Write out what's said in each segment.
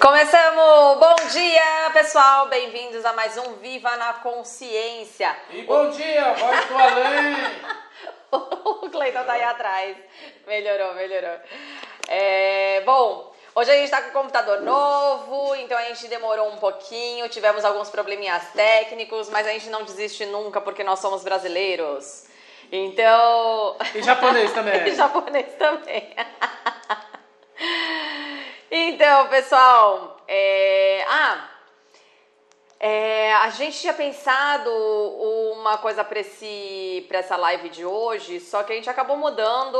Começamos! Bom dia, pessoal! Bem-vindos a mais um Viva na Consciência. E bom dia, voz do além! o Cleiton tá aí atrás. Melhorou, melhorou. É, bom, hoje a gente tá com o computador novo, então a gente demorou um pouquinho, tivemos alguns probleminhas técnicos, mas a gente não desiste nunca porque nós somos brasileiros. Então. E japonês também. e japonês também. Então, pessoal, é... ah, é, a gente tinha pensado uma coisa para essa live de hoje, só que a gente acabou mudando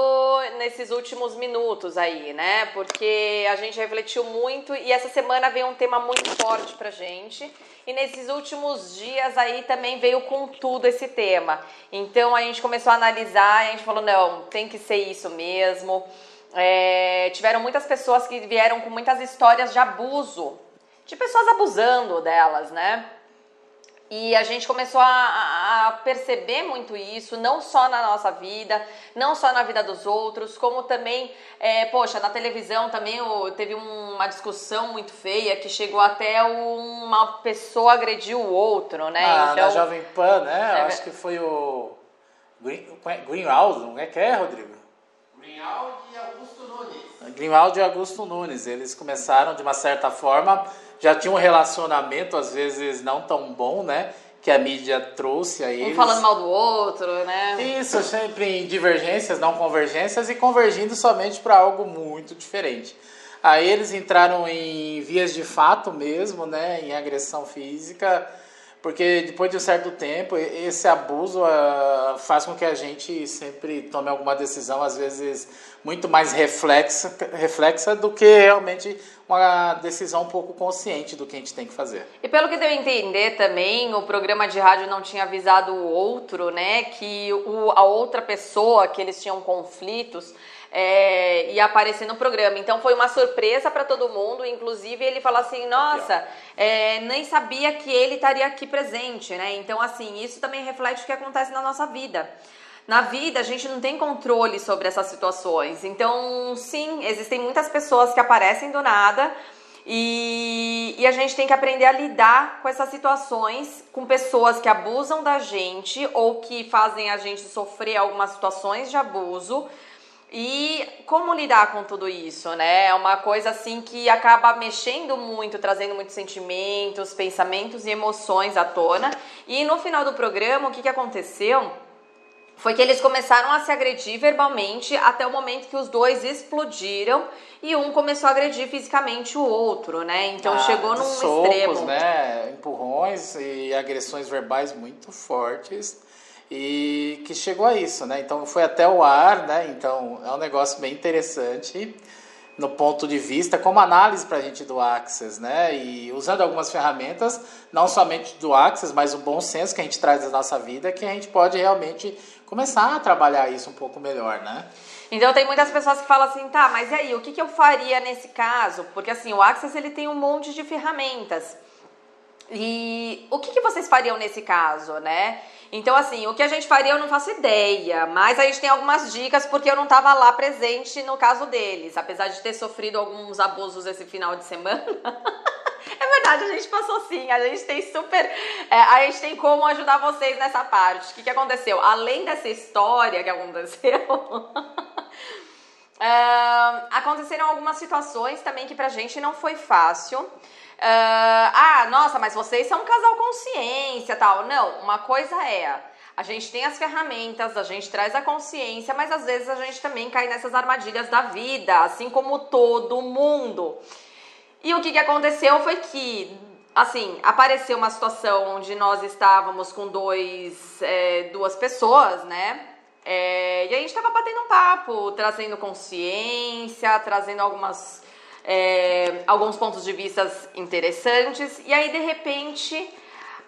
nesses últimos minutos aí, né? Porque a gente refletiu muito e essa semana veio um tema muito forte pra gente. E nesses últimos dias aí também veio com tudo esse tema. Então a gente começou a analisar e a gente falou: não, tem que ser isso mesmo. É, tiveram muitas pessoas que vieram com muitas histórias de abuso, de pessoas abusando delas, né? E a gente começou a, a, perceber muito isso, não só na nossa vida, não só na vida dos outros, como também, é, poxa, na televisão também teve uma discussão muito feia que chegou até uma pessoa agredir o outro, né? Ah, então, na Jovem Pan, né? É, Acho que foi o Green, Greenwald, não é que é, Rodrigo? Greenwald e Augusto Nunes. Greenwald e Augusto Nunes, eles começaram de uma certa forma, já tinham um relacionamento às vezes não tão bom, né? Que a mídia trouxe a eles. Um falando mal do outro, né? Isso, sempre em divergências, não convergências e convergindo somente para algo muito diferente. Aí eles entraram em vias de fato mesmo, né? Em agressão física porque depois de um certo tempo esse abuso uh, faz com que a gente sempre tome alguma decisão às vezes muito mais reflexa, reflexa do que realmente uma decisão um pouco consciente do que a gente tem que fazer. E pelo que deu a entender também, o programa de rádio não tinha avisado o outro, né, que o, a outra pessoa que eles tinham conflitos é, ia aparecer no programa. Então foi uma surpresa para todo mundo. Inclusive ele falou assim: Nossa, é, nem sabia que ele estaria aqui presente, né? Então, assim, isso também reflete o que acontece na nossa vida. Na vida, a gente não tem controle sobre essas situações. Então, sim, existem muitas pessoas que aparecem do nada. E, e, a gente tem que aprender a lidar com essas situações, com pessoas que abusam da gente ou que fazem a gente sofrer algumas situações de abuso e como lidar com tudo isso, né? É uma coisa assim que acaba mexendo muito, trazendo muitos sentimentos, pensamentos e emoções à tona. E no final do programa, o que, que aconteceu? Foi que eles começaram a se agredir verbalmente até o momento que os dois explodiram e um começou a agredir fisicamente o outro, né? Então ah, chegou num socos, extremo. né? Empurrões e agressões verbais muito fortes e que chegou a isso, né? Então foi até o ar, né? Então é um negócio bem interessante no ponto de vista como análise para a gente do Access, né? E usando algumas ferramentas, não somente do Access, mas o bom senso que a gente traz da nossa vida, que a gente pode realmente começar a trabalhar isso um pouco melhor, né? Então tem muitas pessoas que falam assim, tá, mas e aí, o que, que eu faria nesse caso? Porque assim, o Access ele tem um monte de ferramentas. E o que, que vocês fariam nesse caso, né? Então, assim, o que a gente faria eu não faço ideia, mas a gente tem algumas dicas porque eu não estava lá presente no caso deles, apesar de ter sofrido alguns abusos esse final de semana. é verdade, a gente passou sim, a gente tem super. É, a gente tem como ajudar vocês nessa parte. O que, que aconteceu? Além dessa história que aconteceu. Uh, aconteceram algumas situações também que pra gente não foi fácil. Uh, ah, nossa, mas vocês são um casal consciência tal. Não, uma coisa é. A gente tem as ferramentas, a gente traz a consciência, mas às vezes a gente também cai nessas armadilhas da vida, assim como todo mundo. E o que, que aconteceu foi que, assim, apareceu uma situação onde nós estávamos com dois, é, duas pessoas, né? É, e a gente estava batendo um papo, trazendo consciência, trazendo algumas, é, alguns pontos de vista interessantes. E aí, de repente,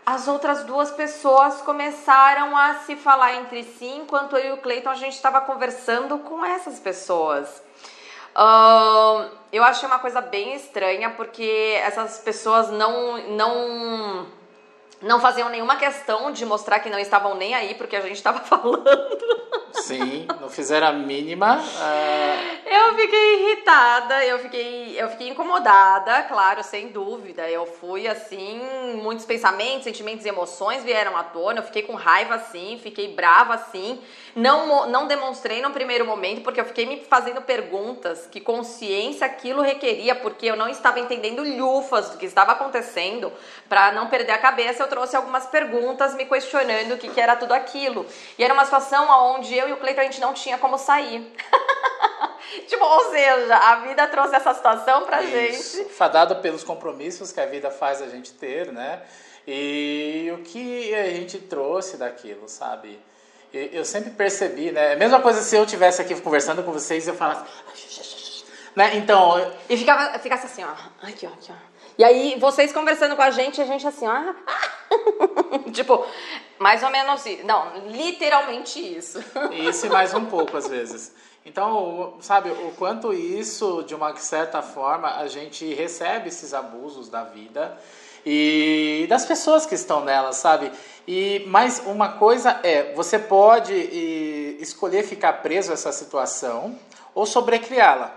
as outras duas pessoas começaram a se falar entre si, enquanto eu e o Cleiton a gente estava conversando com essas pessoas. Uh, eu achei uma coisa bem estranha porque essas pessoas não, não não faziam nenhuma questão de mostrar que não estavam nem aí porque a gente estava falando. Sim, não fizeram a mínima. Uh... Eu fiquei irritada, eu fiquei, eu fiquei incomodada, claro, sem dúvida. Eu fui assim, muitos pensamentos, sentimentos e emoções vieram à tona. Eu fiquei com raiva assim, fiquei brava assim. Não, não demonstrei no primeiro momento, porque eu fiquei me fazendo perguntas que consciência aquilo requeria, porque eu não estava entendendo lufas do que estava acontecendo. Para não perder a cabeça, eu trouxe algumas perguntas me questionando o que, que era tudo aquilo. E era uma situação onde eu e Cleiton a gente não tinha como sair. tipo, ou seja, a vida trouxe essa situação pra Isso. gente. Fadada pelos compromissos que a vida faz a gente ter, né? E o que a gente trouxe daquilo, sabe? Eu sempre percebi, né? A mesma coisa se eu tivesse aqui conversando com vocês e eu falasse. Né? Então. E ficava, ficasse assim, ó. Aqui, ó, aqui, ó. E aí, vocês conversando com a gente, a gente assim, ó. tipo, mais ou menos isso. Não, literalmente isso. Isso e mais um pouco, às vezes. Então, sabe, o quanto isso, de uma certa forma, a gente recebe esses abusos da vida e das pessoas que estão nela, sabe? E mais uma coisa é, você pode escolher ficar preso a essa situação ou sobrecriá-la.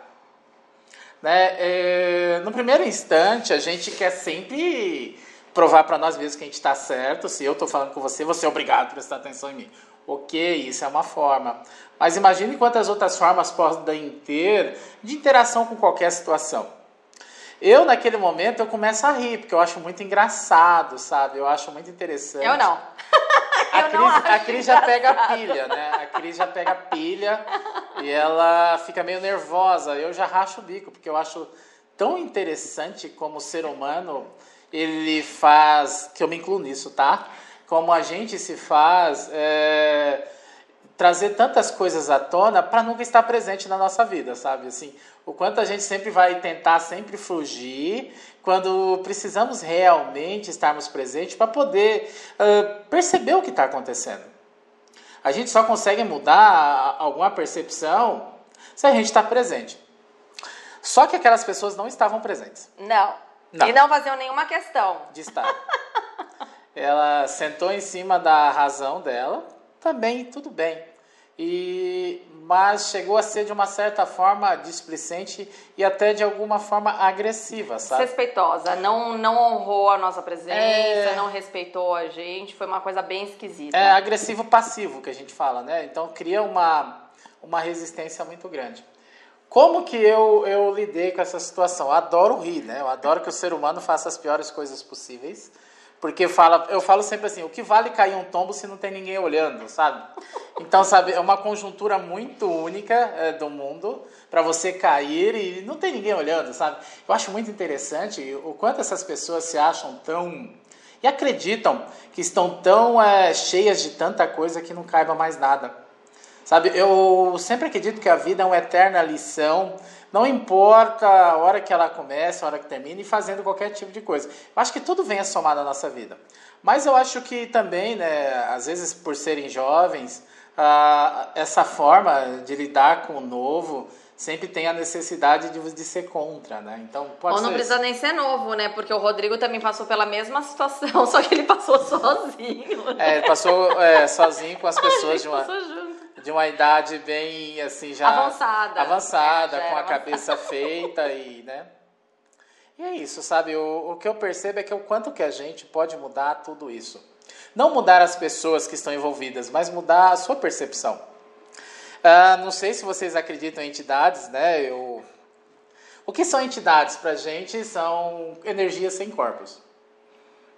Né? É, no primeiro instante, a gente quer sempre provar para nós mesmos que a gente está certo. Se eu estou falando com você, você é obrigado a prestar atenção em mim. Ok, isso é uma forma. Mas imagine quantas outras formas podem ter de interação com qualquer situação. Eu, naquele momento, eu começo a rir, porque eu acho muito engraçado, sabe? Eu acho muito interessante. Eu não. A eu Cris, não a Cris já pega pilha, né? A Cris já pega pilha e ela fica meio nervosa. Eu já racho o bico, porque eu acho tão interessante como o ser humano ele faz, que eu me incluo nisso, tá? Como a gente se faz é, trazer tantas coisas à tona para nunca estar presente na nossa vida, sabe? Assim, o quanto a gente sempre vai tentar sempre fugir quando precisamos realmente estarmos presentes para poder perceber o que está acontecendo. A gente só consegue mudar alguma percepção se a gente está presente. Só que aquelas pessoas não estavam presentes. Não. Não. E não faziam nenhuma questão. De estar. ela sentou em cima da razão dela, também tudo bem. E mas chegou a ser de uma certa forma displicente e até de alguma forma agressiva, sabe? Respeitosa, não não honrou a nossa presença, é... não respeitou a gente, foi uma coisa bem esquisita. É agressivo passivo que a gente fala, né? Então cria uma uma resistência muito grande. Como que eu, eu lidei com essa situação? Eu adoro rir, né? Eu adoro que o ser humano faça as piores coisas possíveis. Porque fala, eu falo sempre assim, o que vale cair um tombo se não tem ninguém olhando, sabe? Então, sabe, é uma conjuntura muito única é, do mundo para você cair e não tem ninguém olhando, sabe? Eu acho muito interessante o quanto essas pessoas se acham tão e acreditam que estão tão é, cheias de tanta coisa que não caiba mais nada. Sabe, eu sempre acredito que a vida é uma eterna lição, não importa a hora que ela começa, a hora que termina, e fazendo qualquer tipo de coisa. Eu acho que tudo vem a somar na nossa vida. Mas eu acho que também, né, às vezes por serem jovens, ah, essa forma de lidar com o novo sempre tem a necessidade de, de ser contra, né? Então pode Ou não ser precisa nem ser novo, né? Porque o Rodrigo também passou pela mesma situação, só que ele passou sozinho. Né? É, ele passou é, sozinho com as pessoas de uma de uma idade bem assim já avançada, avançada, com a avançada. cabeça feita e, né? E é isso, sabe? O, o que eu percebo é que o quanto que a gente pode mudar tudo isso. Não mudar as pessoas que estão envolvidas, mas mudar a sua percepção. Ah, não sei se vocês acreditam em entidades, né? Eu... O que são entidades para a gente são energias sem corpos.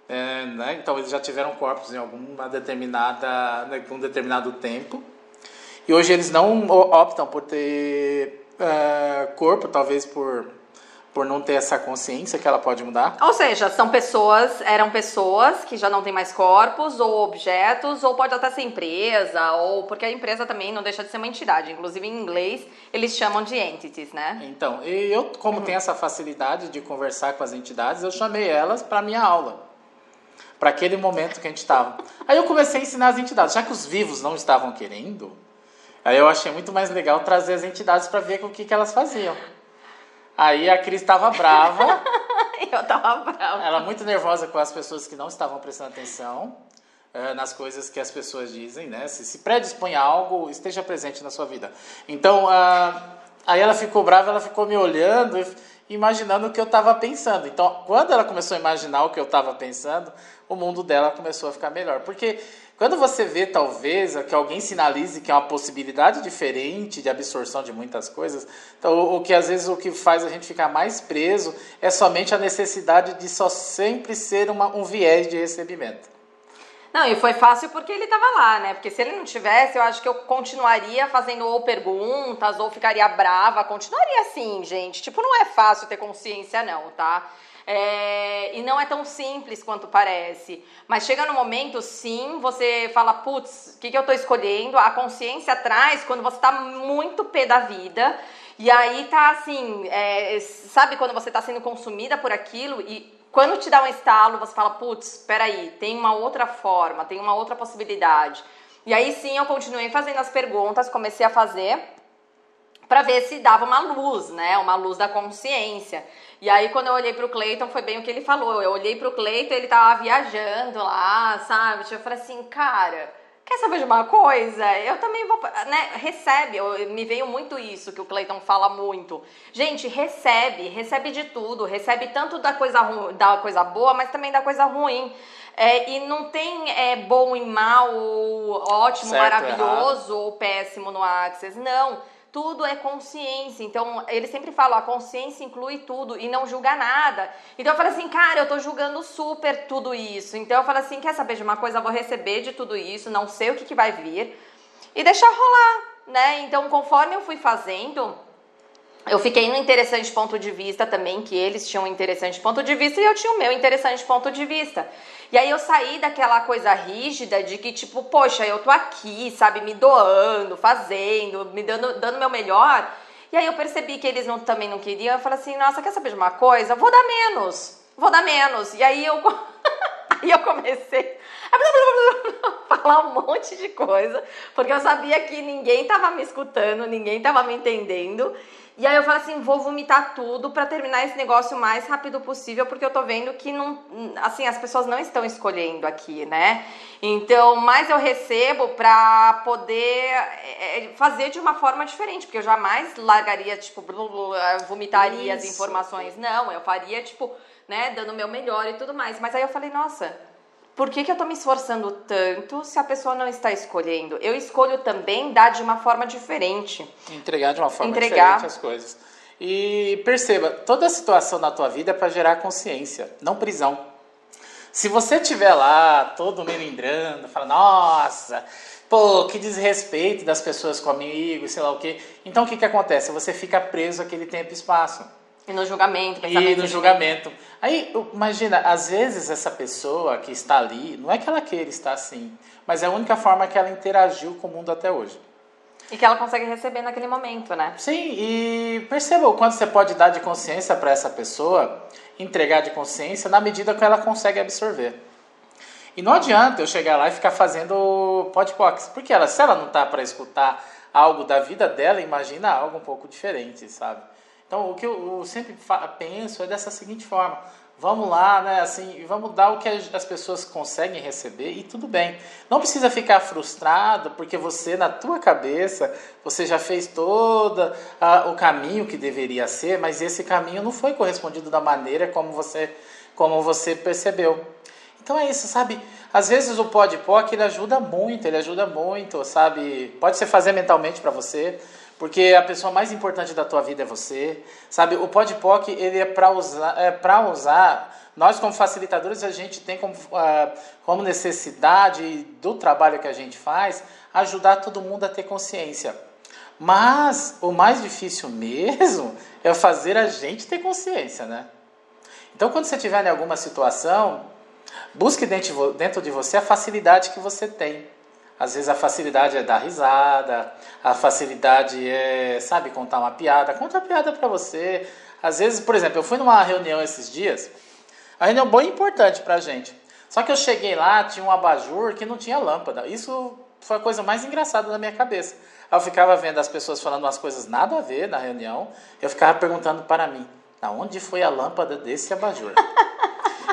É, né? Então eles já tiveram corpos em alguma determinada, né, um determinado tempo e hoje eles não optam por ter uh, corpo, talvez por, por não ter essa consciência que ela pode mudar. Ou seja, são pessoas, eram pessoas que já não têm mais corpos ou objetos, ou pode até ser empresa, ou porque a empresa também não deixa de ser uma entidade. Inclusive em inglês eles chamam de entities, né? Então, eu como uhum. tenho essa facilidade de conversar com as entidades, eu chamei elas para minha aula para aquele momento que a gente estava. Aí eu comecei a ensinar as entidades, já que os vivos não estavam querendo, Aí eu achei muito mais legal trazer as entidades para ver o que, que elas faziam. Aí a Cris estava brava. eu estava brava. Ela muito nervosa com as pessoas que não estavam prestando atenção. uh, nas coisas que as pessoas dizem, né? Se se predispõe a algo, esteja presente na sua vida. Então, uh, aí ela ficou brava, ela ficou me olhando, imaginando o que eu estava pensando. Então, quando ela começou a imaginar o que eu estava pensando, o mundo dela começou a ficar melhor. Porque quando você vê, talvez, que alguém sinalize que é uma possibilidade diferente de absorção de muitas coisas, então, o que às vezes o que faz a gente ficar mais preso é somente a necessidade de só sempre ser uma, um viés de recebimento. Não, e foi fácil porque ele estava lá, né? Porque se ele não tivesse, eu acho que eu continuaria fazendo ou perguntas ou ficaria brava. Continuaria assim, gente. Tipo, não é fácil ter consciência, não, tá? É, e não é tão simples quanto parece. Mas chega no momento, sim, você fala, putz, o que, que eu estou escolhendo? A consciência traz quando você está muito pé da vida. E aí tá assim, é, sabe quando você está sendo consumida por aquilo e quando te dá um estalo, você fala, putz, peraí, tem uma outra forma, tem uma outra possibilidade. E aí sim eu continuei fazendo as perguntas, comecei a fazer para ver se dava uma luz, né? Uma luz da consciência. E aí, quando eu olhei pro Cleiton, foi bem o que ele falou. Eu olhei pro Cleiton, ele tava viajando lá, sabe? Eu falei assim, cara, quer saber de uma coisa? Eu também vou, né? Recebe, eu, me veio muito isso que o Cleiton fala muito. Gente, recebe, recebe de tudo, recebe tanto da coisa, da coisa boa, mas também da coisa ruim. É, e não tem é, bom e mal, ou ótimo, certo, maravilhoso errado. ou péssimo no Access. Não tudo é consciência. Então, ele sempre fala, a consciência inclui tudo e não julga nada. Então, eu falei assim, cara, eu tô julgando super tudo isso. Então, eu falei assim, quer saber de uma coisa? Eu vou receber de tudo isso, não sei o que, que vai vir e deixar rolar, né? Então, conforme eu fui fazendo, eu fiquei no interessante ponto de vista também, que eles tinham um interessante ponto de vista e eu tinha o meu interessante ponto de vista. E aí eu saí daquela coisa rígida de que, tipo, poxa, eu tô aqui, sabe, me doando, fazendo, me dando, dando meu melhor. E aí eu percebi que eles não, também não queriam. Eu falei assim, nossa, quer saber de uma coisa? Vou dar menos, vou dar menos. E aí eu, aí eu comecei a falar um monte de coisa, porque eu sabia que ninguém tava me escutando, ninguém tava me entendendo. E aí eu falo assim, vou vomitar tudo para terminar esse negócio o mais rápido possível, porque eu tô vendo que não, assim, as pessoas não estão escolhendo aqui, né? Então, mais eu recebo para poder é, é, fazer de uma forma diferente, porque eu jamais largaria, tipo, vomitaria Isso. as informações. Não, eu faria, tipo, né, dando o meu melhor e tudo mais. Mas aí eu falei, nossa, por que, que eu estou me esforçando tanto se a pessoa não está escolhendo? Eu escolho também dar de uma forma diferente. Entregar de uma forma Entregar. diferente as coisas. E perceba, toda situação na tua vida é para gerar consciência, não prisão. Se você estiver lá, todo melindrando, fala, nossa, pô, que desrespeito das pessoas comigo, sei lá o quê. Então o que, que acontece? Você fica preso aquele tempo e espaço. E no julgamento, pensamento. E no julgamento. Aí, imagina, às vezes essa pessoa que está ali, não é que ela queira estar assim, mas é a única forma que ela interagiu com o mundo até hoje. E que ela consegue receber naquele momento, né? Sim, e perceba o quanto você pode dar de consciência para essa pessoa, entregar de consciência, na medida que ela consegue absorver. E não adianta eu chegar lá e ficar fazendo podbox, porque ela, se ela não tá para escutar algo da vida dela, imagina algo um pouco diferente, sabe? Então, o que eu, sempre penso é dessa seguinte forma: vamos lá, né? Assim, vamos dar o que as pessoas conseguem receber e tudo bem. Não precisa ficar frustrado porque você na tua cabeça você já fez todo o caminho que deveria ser, mas esse caminho não foi correspondido da maneira como você como você percebeu. Então é isso, sabe? Às vezes o podpoc ele ajuda muito, ele ajuda muito, sabe? Pode ser fazer mentalmente para você, porque a pessoa mais importante da tua vida é você, sabe? O podpoc ele é para usar, é para usar. Nós como facilitadores a gente tem como, uh, como necessidade do trabalho que a gente faz ajudar todo mundo a ter consciência. Mas o mais difícil mesmo é fazer a gente ter consciência, né? Então, quando você estiver em alguma situação, busque dentro de você a facilidade que você tem. Às vezes a facilidade é dar risada, a facilidade é, sabe, contar uma piada. Conta uma piada para você. Às vezes, por exemplo, eu fui numa reunião esses dias, a reunião bem importante pra gente. Só que eu cheguei lá, tinha um abajur que não tinha lâmpada. Isso foi a coisa mais engraçada na minha cabeça. Eu ficava vendo as pessoas falando umas coisas nada a ver na reunião. Eu ficava perguntando para mim, da onde foi a lâmpada desse abajur?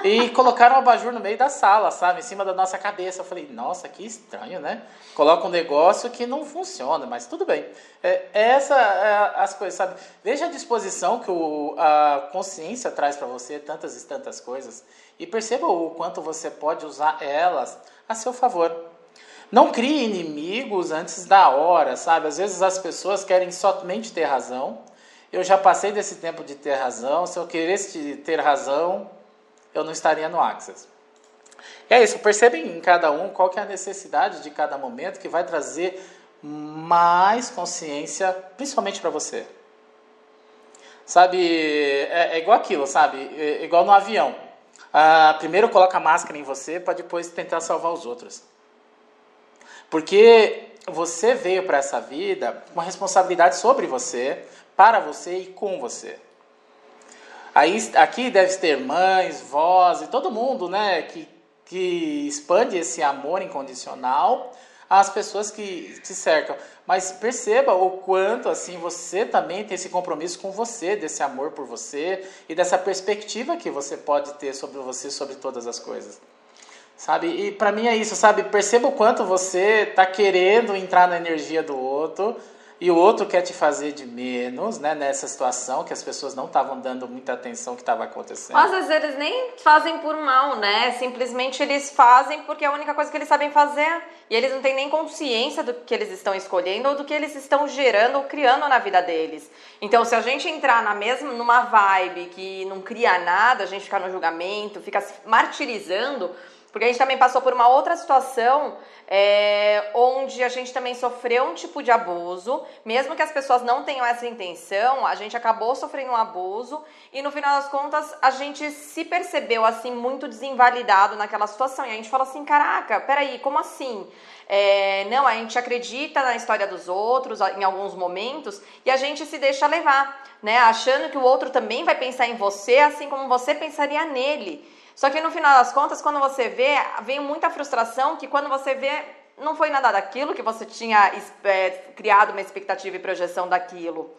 e colocaram o abajur no meio da sala, sabe? Em cima da nossa cabeça. Eu falei, nossa, que estranho, né? Coloca um negócio que não funciona, mas tudo bem. É, essa é, as coisas, sabe? Veja a disposição que o, a consciência traz para você, tantas e tantas coisas, e perceba o quanto você pode usar elas a seu favor. Não crie inimigos antes da hora, sabe? Às vezes as pessoas querem somente ter razão. Eu já passei desse tempo de ter razão. Se eu queresse ter razão, eu não estaria no Access. É isso, percebem em cada um qual que é a necessidade de cada momento que vai trazer mais consciência, principalmente para você. Sabe, é, é, igual aquilo, sabe? É igual no avião. Ah, primeiro coloca a máscara em você para depois tentar salvar os outros. Porque você veio para essa vida com uma responsabilidade sobre você, para você e com você. Aí, aqui deve ter mães, vós e todo mundo né, que, que expande esse amor incondicional às pessoas que te cercam. Mas perceba o quanto assim você também tem esse compromisso com você, desse amor por você e dessa perspectiva que você pode ter sobre você, sobre todas as coisas. Sabe? E para mim é isso, sabe? Perceba o quanto você está querendo entrar na energia do outro e o outro quer te fazer de menos, né? Nessa situação que as pessoas não estavam dando muita atenção que estava acontecendo. Às vezes eles nem fazem por mal, né? Simplesmente eles fazem porque é a única coisa que eles sabem fazer e eles não têm nem consciência do que eles estão escolhendo ou do que eles estão gerando ou criando na vida deles. Então, se a gente entrar na mesma numa vibe que não cria nada, a gente fica no julgamento, fica se martirizando, porque a gente também passou por uma outra situação é, onde a gente também sofreu um tipo de abuso, mesmo que as pessoas não tenham essa intenção, a gente acabou sofrendo um abuso e no final das contas a gente se percebeu assim muito desinvalidado naquela situação. E a gente falou assim: caraca, peraí, como assim? É, não, a gente acredita na história dos outros em alguns momentos e a gente se deixa levar, né? Achando que o outro também vai pensar em você assim como você pensaria nele. Só que no final das contas, quando você vê, vem muita frustração que quando você vê, não foi nada daquilo que você tinha é, criado uma expectativa e projeção daquilo.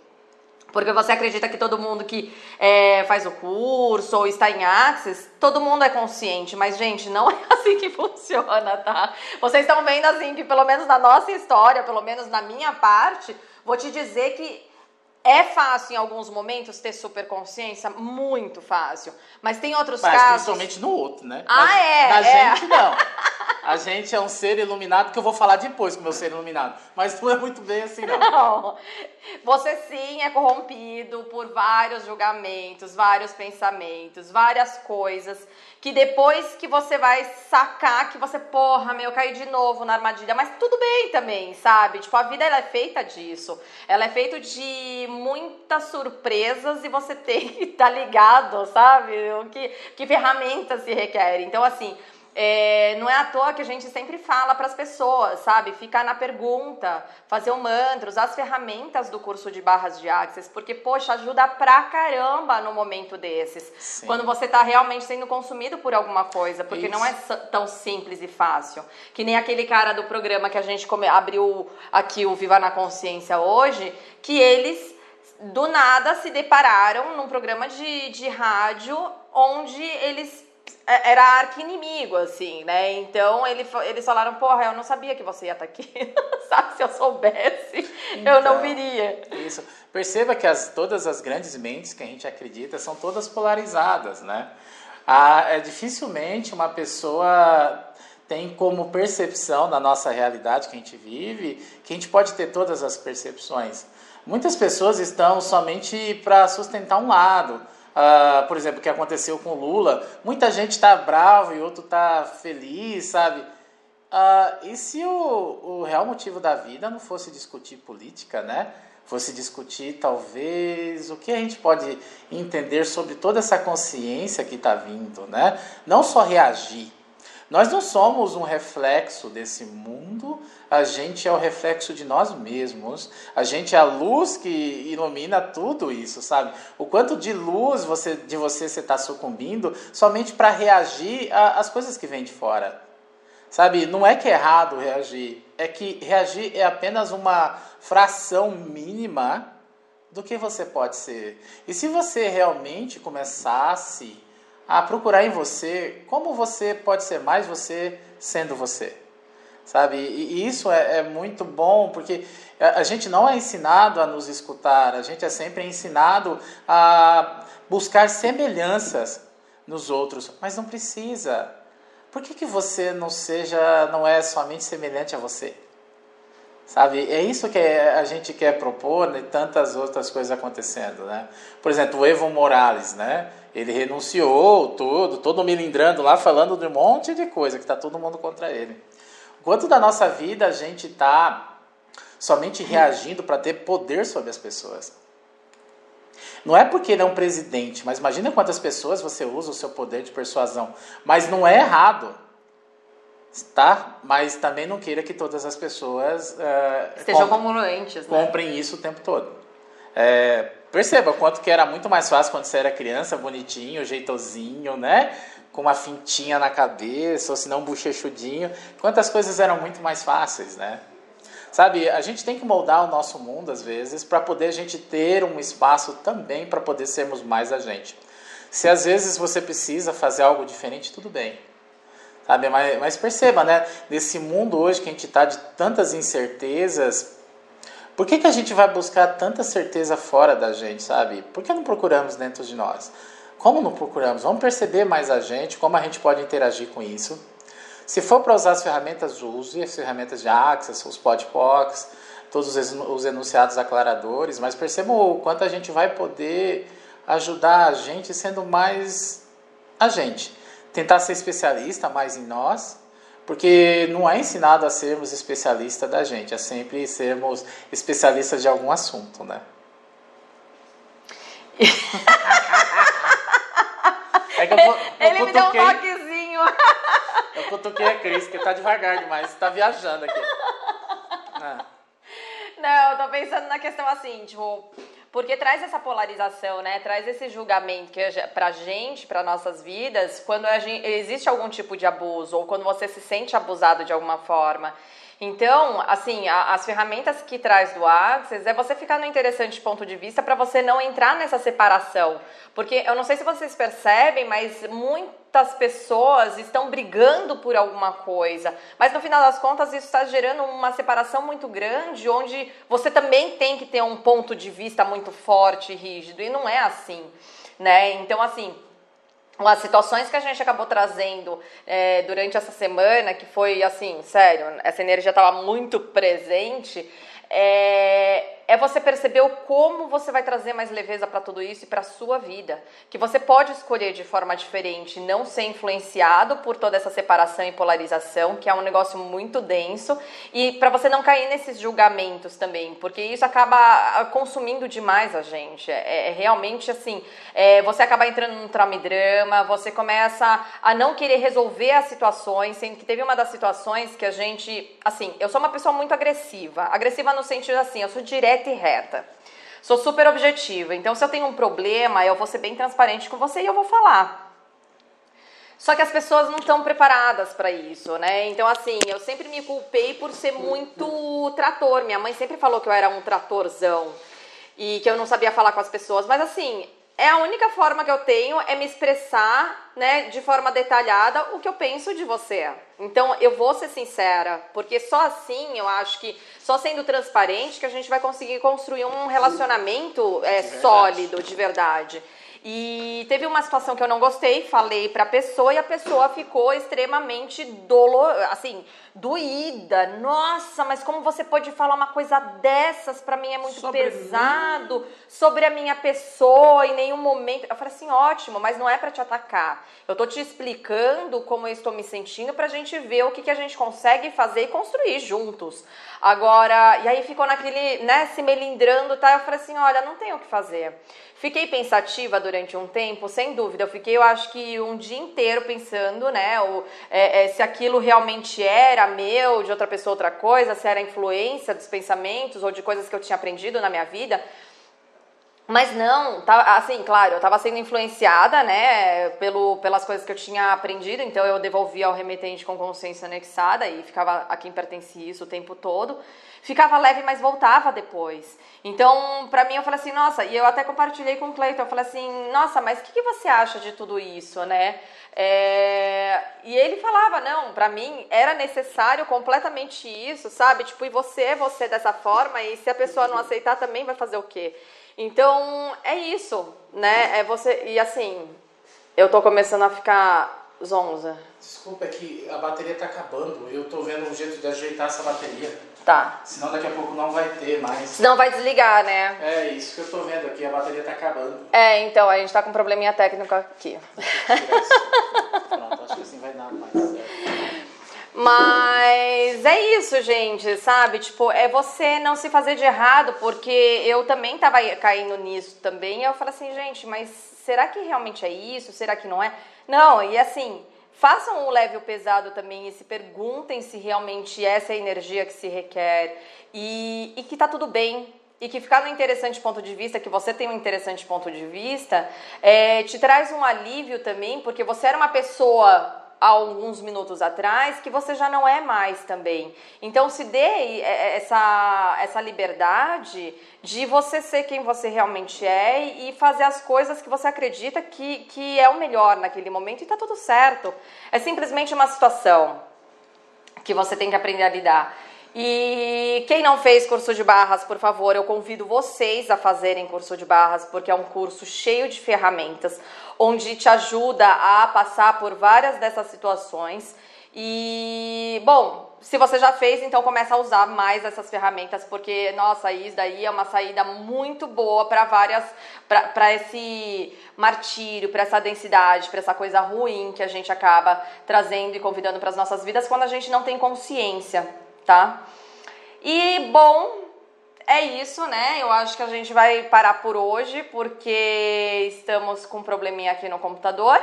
Porque você acredita que todo mundo que é, faz o curso ou está em Access, todo mundo é consciente. Mas, gente, não é assim que funciona, tá? Vocês estão vendo assim que, pelo menos na nossa história, pelo menos na minha parte, vou te dizer que é fácil em alguns momentos ter superconsciência? Muito fácil. Mas tem outros Mas, casos. Principalmente no outro, né? Ah, Mas, é? Na é. gente, não. A gente é um ser iluminado que eu vou falar depois com o meu ser iluminado. Mas não é muito bem assim, não. Não. Você sim é corrompido por vários julgamentos, vários pensamentos, várias coisas que depois que você vai sacar que você, porra, meu, eu caí de novo na armadilha. Mas tudo bem também, sabe? Tipo, a vida ela é feita disso. Ela é feita de muitas surpresas e você tem que estar tá ligado, sabe? O que, que ferramentas se requerem. Então, assim, é, não é à toa que a gente sempre fala para as pessoas, sabe? Ficar na pergunta, fazer o mantra, usar as ferramentas do curso de barras de Access, porque, poxa, ajuda pra caramba no momento desses. Sim. Quando você está realmente sendo consumido por alguma coisa, porque Isso. não é tão simples e fácil. Que nem aquele cara do programa que a gente abriu aqui o Viva na Consciência hoje, que eles do nada se depararam num programa de, de rádio onde eles é, era arqui-inimigo, assim, né? Então ele, eles falaram, porra, eu não sabia que você ia estar tá aqui. Sabe, se eu soubesse, então, eu não então, viria. Isso. Perceba que as, todas as grandes mentes que a gente acredita são todas polarizadas, né? Ah, é, dificilmente uma pessoa tem como percepção da nossa realidade que a gente vive, que a gente pode ter todas as percepções. Muitas pessoas estão somente para sustentar um lado Uh, por exemplo, o que aconteceu com Lula, muita gente está bravo e outro está feliz, sabe? Uh, e se o, o real motivo da vida não fosse discutir política, né? Fosse discutir talvez o que a gente pode entender sobre toda essa consciência que está vindo, né? Não só reagir, nós não somos um reflexo desse mundo, a gente é o reflexo de nós mesmos. A gente é a luz que ilumina tudo isso, sabe? O quanto de luz você, de você você está sucumbindo somente para reagir às coisas que vêm de fora. Sabe? Não é que é errado reagir, é que reagir é apenas uma fração mínima do que você pode ser. E se você realmente começasse a procurar em você como você pode ser mais você sendo você. Sabe? E, isso é, é muito bom porque a gente não é ensinado a nos escutar, a gente é sempre ensinado a buscar semelhanças nos outros, mas não precisa. Por que, que você não seja, não é somente semelhante a você? Sabe? É isso que a gente quer propor né? tantas outras coisas acontecendo, né? Por exemplo, o Evo Morales, né? Ele renunciou tudo, todo milindrando lá, falando de um monte de coisa, que está todo mundo contra ele. Quanto da nossa vida a gente está somente reagindo para ter poder sobre as pessoas? Não é porque ele é um presidente, mas imagina quantas pessoas você usa o seu poder de persuasão. Mas não é errado, tá? Mas também não queira que todas as pessoas uh, estejam congruentes, né? comprem isso o tempo todo. É, perceba quanto que era muito mais fácil quando você era criança, bonitinho, jeitosinho, né? Com uma fintinha na cabeça, ou se não bochechudinho. Quantas coisas eram muito mais fáceis, né? Sabe, a gente tem que moldar o nosso mundo às vezes para poder a gente ter um espaço também para poder sermos mais a gente. Se às vezes você precisa fazer algo diferente, tudo bem. Sabe, mas, mas perceba, né? Nesse mundo hoje que a gente está de tantas incertezas, por que, que a gente vai buscar tanta certeza fora da gente, sabe? Por que não procuramos dentro de nós? Como não procuramos? Vamos perceber mais a gente, como a gente pode interagir com isso. Se for para usar as ferramentas, use as ferramentas de Access, os podpocs, todos os enunciados aclaradores, mas percebam o quanto a gente vai poder ajudar a gente sendo mais a gente. Tentar ser especialista mais em nós, porque não é ensinado a sermos especialistas da gente, é sempre sermos especialistas de algum assunto, né? é que eu, eu Ele me deu um toquezinho. Eu cutuquei a Cris, que tá devagar demais, tá viajando aqui. Ah. Não, eu tô pensando na questão assim, tipo, porque traz essa polarização, né? Traz esse julgamento que pra gente, para nossas vidas, quando gente, existe algum tipo de abuso ou quando você se sente abusado de alguma forma. Então, assim, a, as ferramentas que traz do Access é você ficar no interessante ponto de vista para você não entrar nessa separação. Porque eu não sei se vocês percebem, mas muitas pessoas estão brigando por alguma coisa. Mas no final das contas, isso está gerando uma separação muito grande, onde você também tem que ter um ponto de vista muito forte e rígido. E não é assim. Né? Então, assim, as situações que a gente acabou trazendo é, durante essa semana, que foi assim, sério, essa energia estava muito presente, é, é você perceber o como você vai trazer mais leveza para tudo isso e para sua vida. Que você pode escolher de forma diferente, não ser influenciado por toda essa separação e polarização, que é um negócio muito denso, e para você não cair nesses julgamentos também, porque isso acaba ah, consumindo demais a gente. É, é realmente assim, é, você acaba entrando num trauma e drama, você começa a não querer resolver as situações, sendo que teve uma das situações que a gente, assim, eu sou uma pessoa muito agressiva, agressiva no sentido assim, eu sou direta direta e reta. Sou super objetiva. Então, se eu tenho um problema, eu vou ser bem transparente com você e eu vou falar. Só que as pessoas não estão preparadas para isso, né? Então, assim, eu sempre me culpei por ser muito trator. Minha mãe sempre falou que eu era um tratorzão e que eu não sabia falar com as pessoas. Mas, assim, é a única forma que eu tenho é me expressar, né, de forma detalhada o que eu penso de você. Então eu vou ser sincera, porque só assim eu acho que só sendo transparente que a gente vai conseguir construir um relacionamento é, sólido de verdade. E teve uma situação que eu não gostei, falei para a pessoa e a pessoa ficou extremamente dolor, assim, doída. Nossa, mas como você pode falar uma coisa dessas? Para mim é muito sobre pesado mim? sobre a minha pessoa em nenhum momento. Eu falei assim, ótimo, mas não é para te atacar. Eu tô te explicando como eu estou me sentindo pra gente ver o que, que a gente consegue fazer e construir juntos. Agora, e aí ficou naquele, né, se melindrando, tá? Eu falei assim, olha, não tem o que fazer. Fiquei pensativa durante um tempo, sem dúvida. Eu fiquei, eu acho que um dia inteiro pensando, né, o, é, é, se aquilo realmente era meu, de outra pessoa outra coisa, se era influência dos pensamentos ou de coisas que eu tinha aprendido na minha vida. Mas não, tá, assim, claro, eu estava sendo influenciada, né, pelo, pelas coisas que eu tinha aprendido, então eu devolvia ao remetente com consciência anexada e ficava a quem pertencia isso o tempo todo. Ficava leve, mas voltava depois. Então, para mim, eu falei assim, nossa, e eu até compartilhei com o Cleiton, eu falei assim, nossa, mas o que, que, você acha de tudo isso, né? É... E ele falava, não, para mim era necessário completamente isso, sabe? Tipo, e você, você dessa forma, e se a pessoa não aceitar também vai fazer o quê? Então, é isso, né? É você. E assim, eu tô começando a ficar zonza. Desculpa, é que a bateria tá acabando. Eu tô vendo um jeito de ajeitar essa bateria. Tá. Senão daqui a pouco não vai ter mais. Senão vai desligar, né? É isso que eu tô vendo aqui, a bateria tá acabando. É, então, a gente tá com um probleminha técnico aqui. Pronto, acho que assim vai dar mais. Mas é isso, gente, sabe? Tipo, é você não se fazer de errado, porque eu também tava caindo nisso também. Eu falo assim, gente, mas será que realmente é isso? Será que não é? Não, e assim, façam o leve e o pesado também e se perguntem se realmente essa é a energia que se requer e, e que tá tudo bem. E que ficar no interessante ponto de vista, que você tem um interessante ponto de vista, é, te traz um alívio também, porque você era uma pessoa há alguns minutos atrás que você já não é mais também. Então se dê é, é, essa, essa liberdade de você ser quem você realmente é e fazer as coisas que você acredita que, que é o melhor naquele momento e tá tudo certo. É simplesmente uma situação que você tem que aprender a lidar. E quem não fez curso de barras, por favor, eu convido vocês a fazerem curso de barras, porque é um curso cheio de ferramentas, onde te ajuda a passar por várias dessas situações. E, bom, se você já fez, então começa a usar mais essas ferramentas, porque, nossa, isso daí é uma saída muito boa para várias, para esse martírio, para essa densidade, para essa coisa ruim que a gente acaba trazendo e convidando para as nossas vidas quando a gente não tem consciência tá? E bom, é isso, né? Eu acho que a gente vai parar por hoje porque estamos com um probleminha aqui no computador.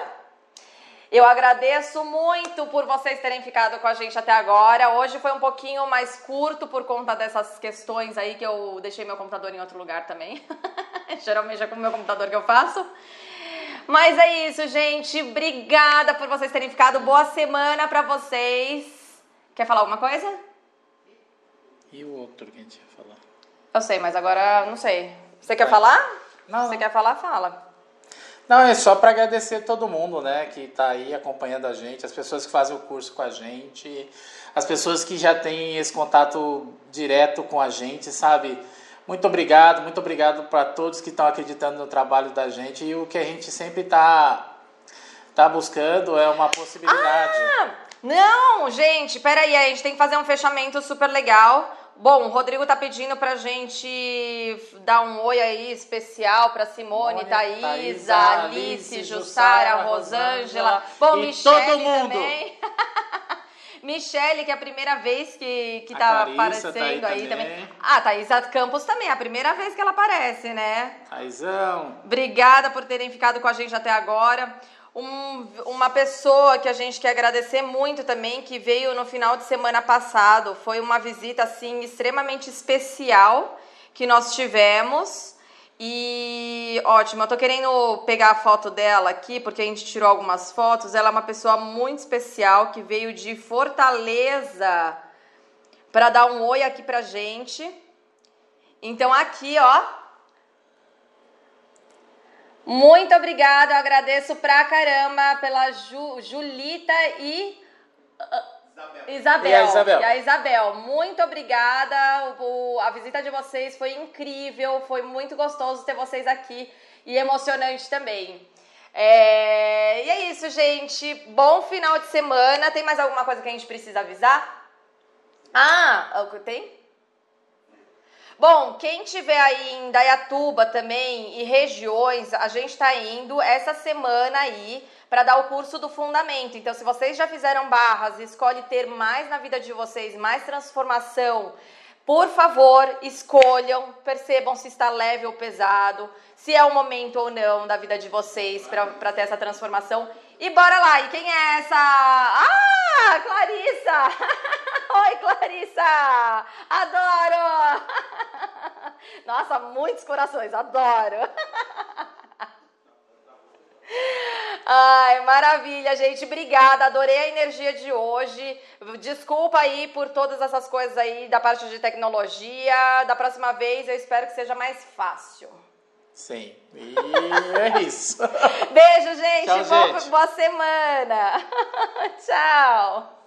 Eu agradeço muito por vocês terem ficado com a gente até agora. Hoje foi um pouquinho mais curto por conta dessas questões aí que eu deixei meu computador em outro lugar também. Geralmente é com o meu computador que eu faço. Mas é isso, gente. Obrigada por vocês terem ficado. Boa semana para vocês. Quer falar alguma coisa? E o outro que a gente ia falar? Eu sei, mas agora não sei. Você quer é. falar? Não. Você quer falar, fala. Não, é só para agradecer todo mundo, né, que está aí acompanhando a gente, as pessoas que fazem o curso com a gente, as pessoas que já têm esse contato direto com a gente, sabe? Muito obrigado, muito obrigado para todos que estão acreditando no trabalho da gente e o que a gente sempre está tá buscando é uma possibilidade. Ah, não, gente, peraí, a gente tem que fazer um fechamento super legal. Bom, o Rodrigo tá pedindo pra gente dar um oi aí especial pra Simone, Thaisa, Thaisa, Alice, Jussara, Rosângela. Bom, e Michele todo mundo. também. Michele, que é a primeira vez que, que tá Clarissa aparecendo tá aí, aí também. também. Ah, Thaisa Campos também, é a primeira vez que ela aparece, né? Thaisão. Obrigada por terem ficado com a gente até agora. Um, uma pessoa que a gente quer agradecer muito também, que veio no final de semana passado. Foi uma visita assim extremamente especial que nós tivemos. E ótimo, eu tô querendo pegar a foto dela aqui, porque a gente tirou algumas fotos. Ela é uma pessoa muito especial que veio de Fortaleza para dar um oi aqui pra gente. Então aqui, ó, muito obrigada, eu agradeço pra caramba pela Ju, Julita e Isabel. Isabel. E a Isabel. E a Isabel. Muito obrigada. O, a visita de vocês foi incrível, foi muito gostoso ter vocês aqui e emocionante também. É, e é isso, gente. Bom final de semana. Tem mais alguma coisa que a gente precisa avisar? Ah, tem? Bom, quem tiver aí em Dayatuba também e regiões, a gente está indo essa semana aí para dar o curso do fundamento. Então, se vocês já fizeram barras escolhe ter mais na vida de vocês, mais transformação, por favor, escolham, percebam se está leve ou pesado, se é o momento ou não da vida de vocês para ter essa transformação. E bora lá! E quem é essa? Ah, Clarissa! Oi, Clarissa! Adoro! Nossa, muitos corações, adoro. Ai, maravilha, gente. Obrigada. Adorei a energia de hoje. Desculpa aí por todas essas coisas aí da parte de tecnologia. Da próxima vez eu espero que seja mais fácil. Sim. E é isso. Beijo, gente. Tchau, boa, gente. boa semana. Tchau.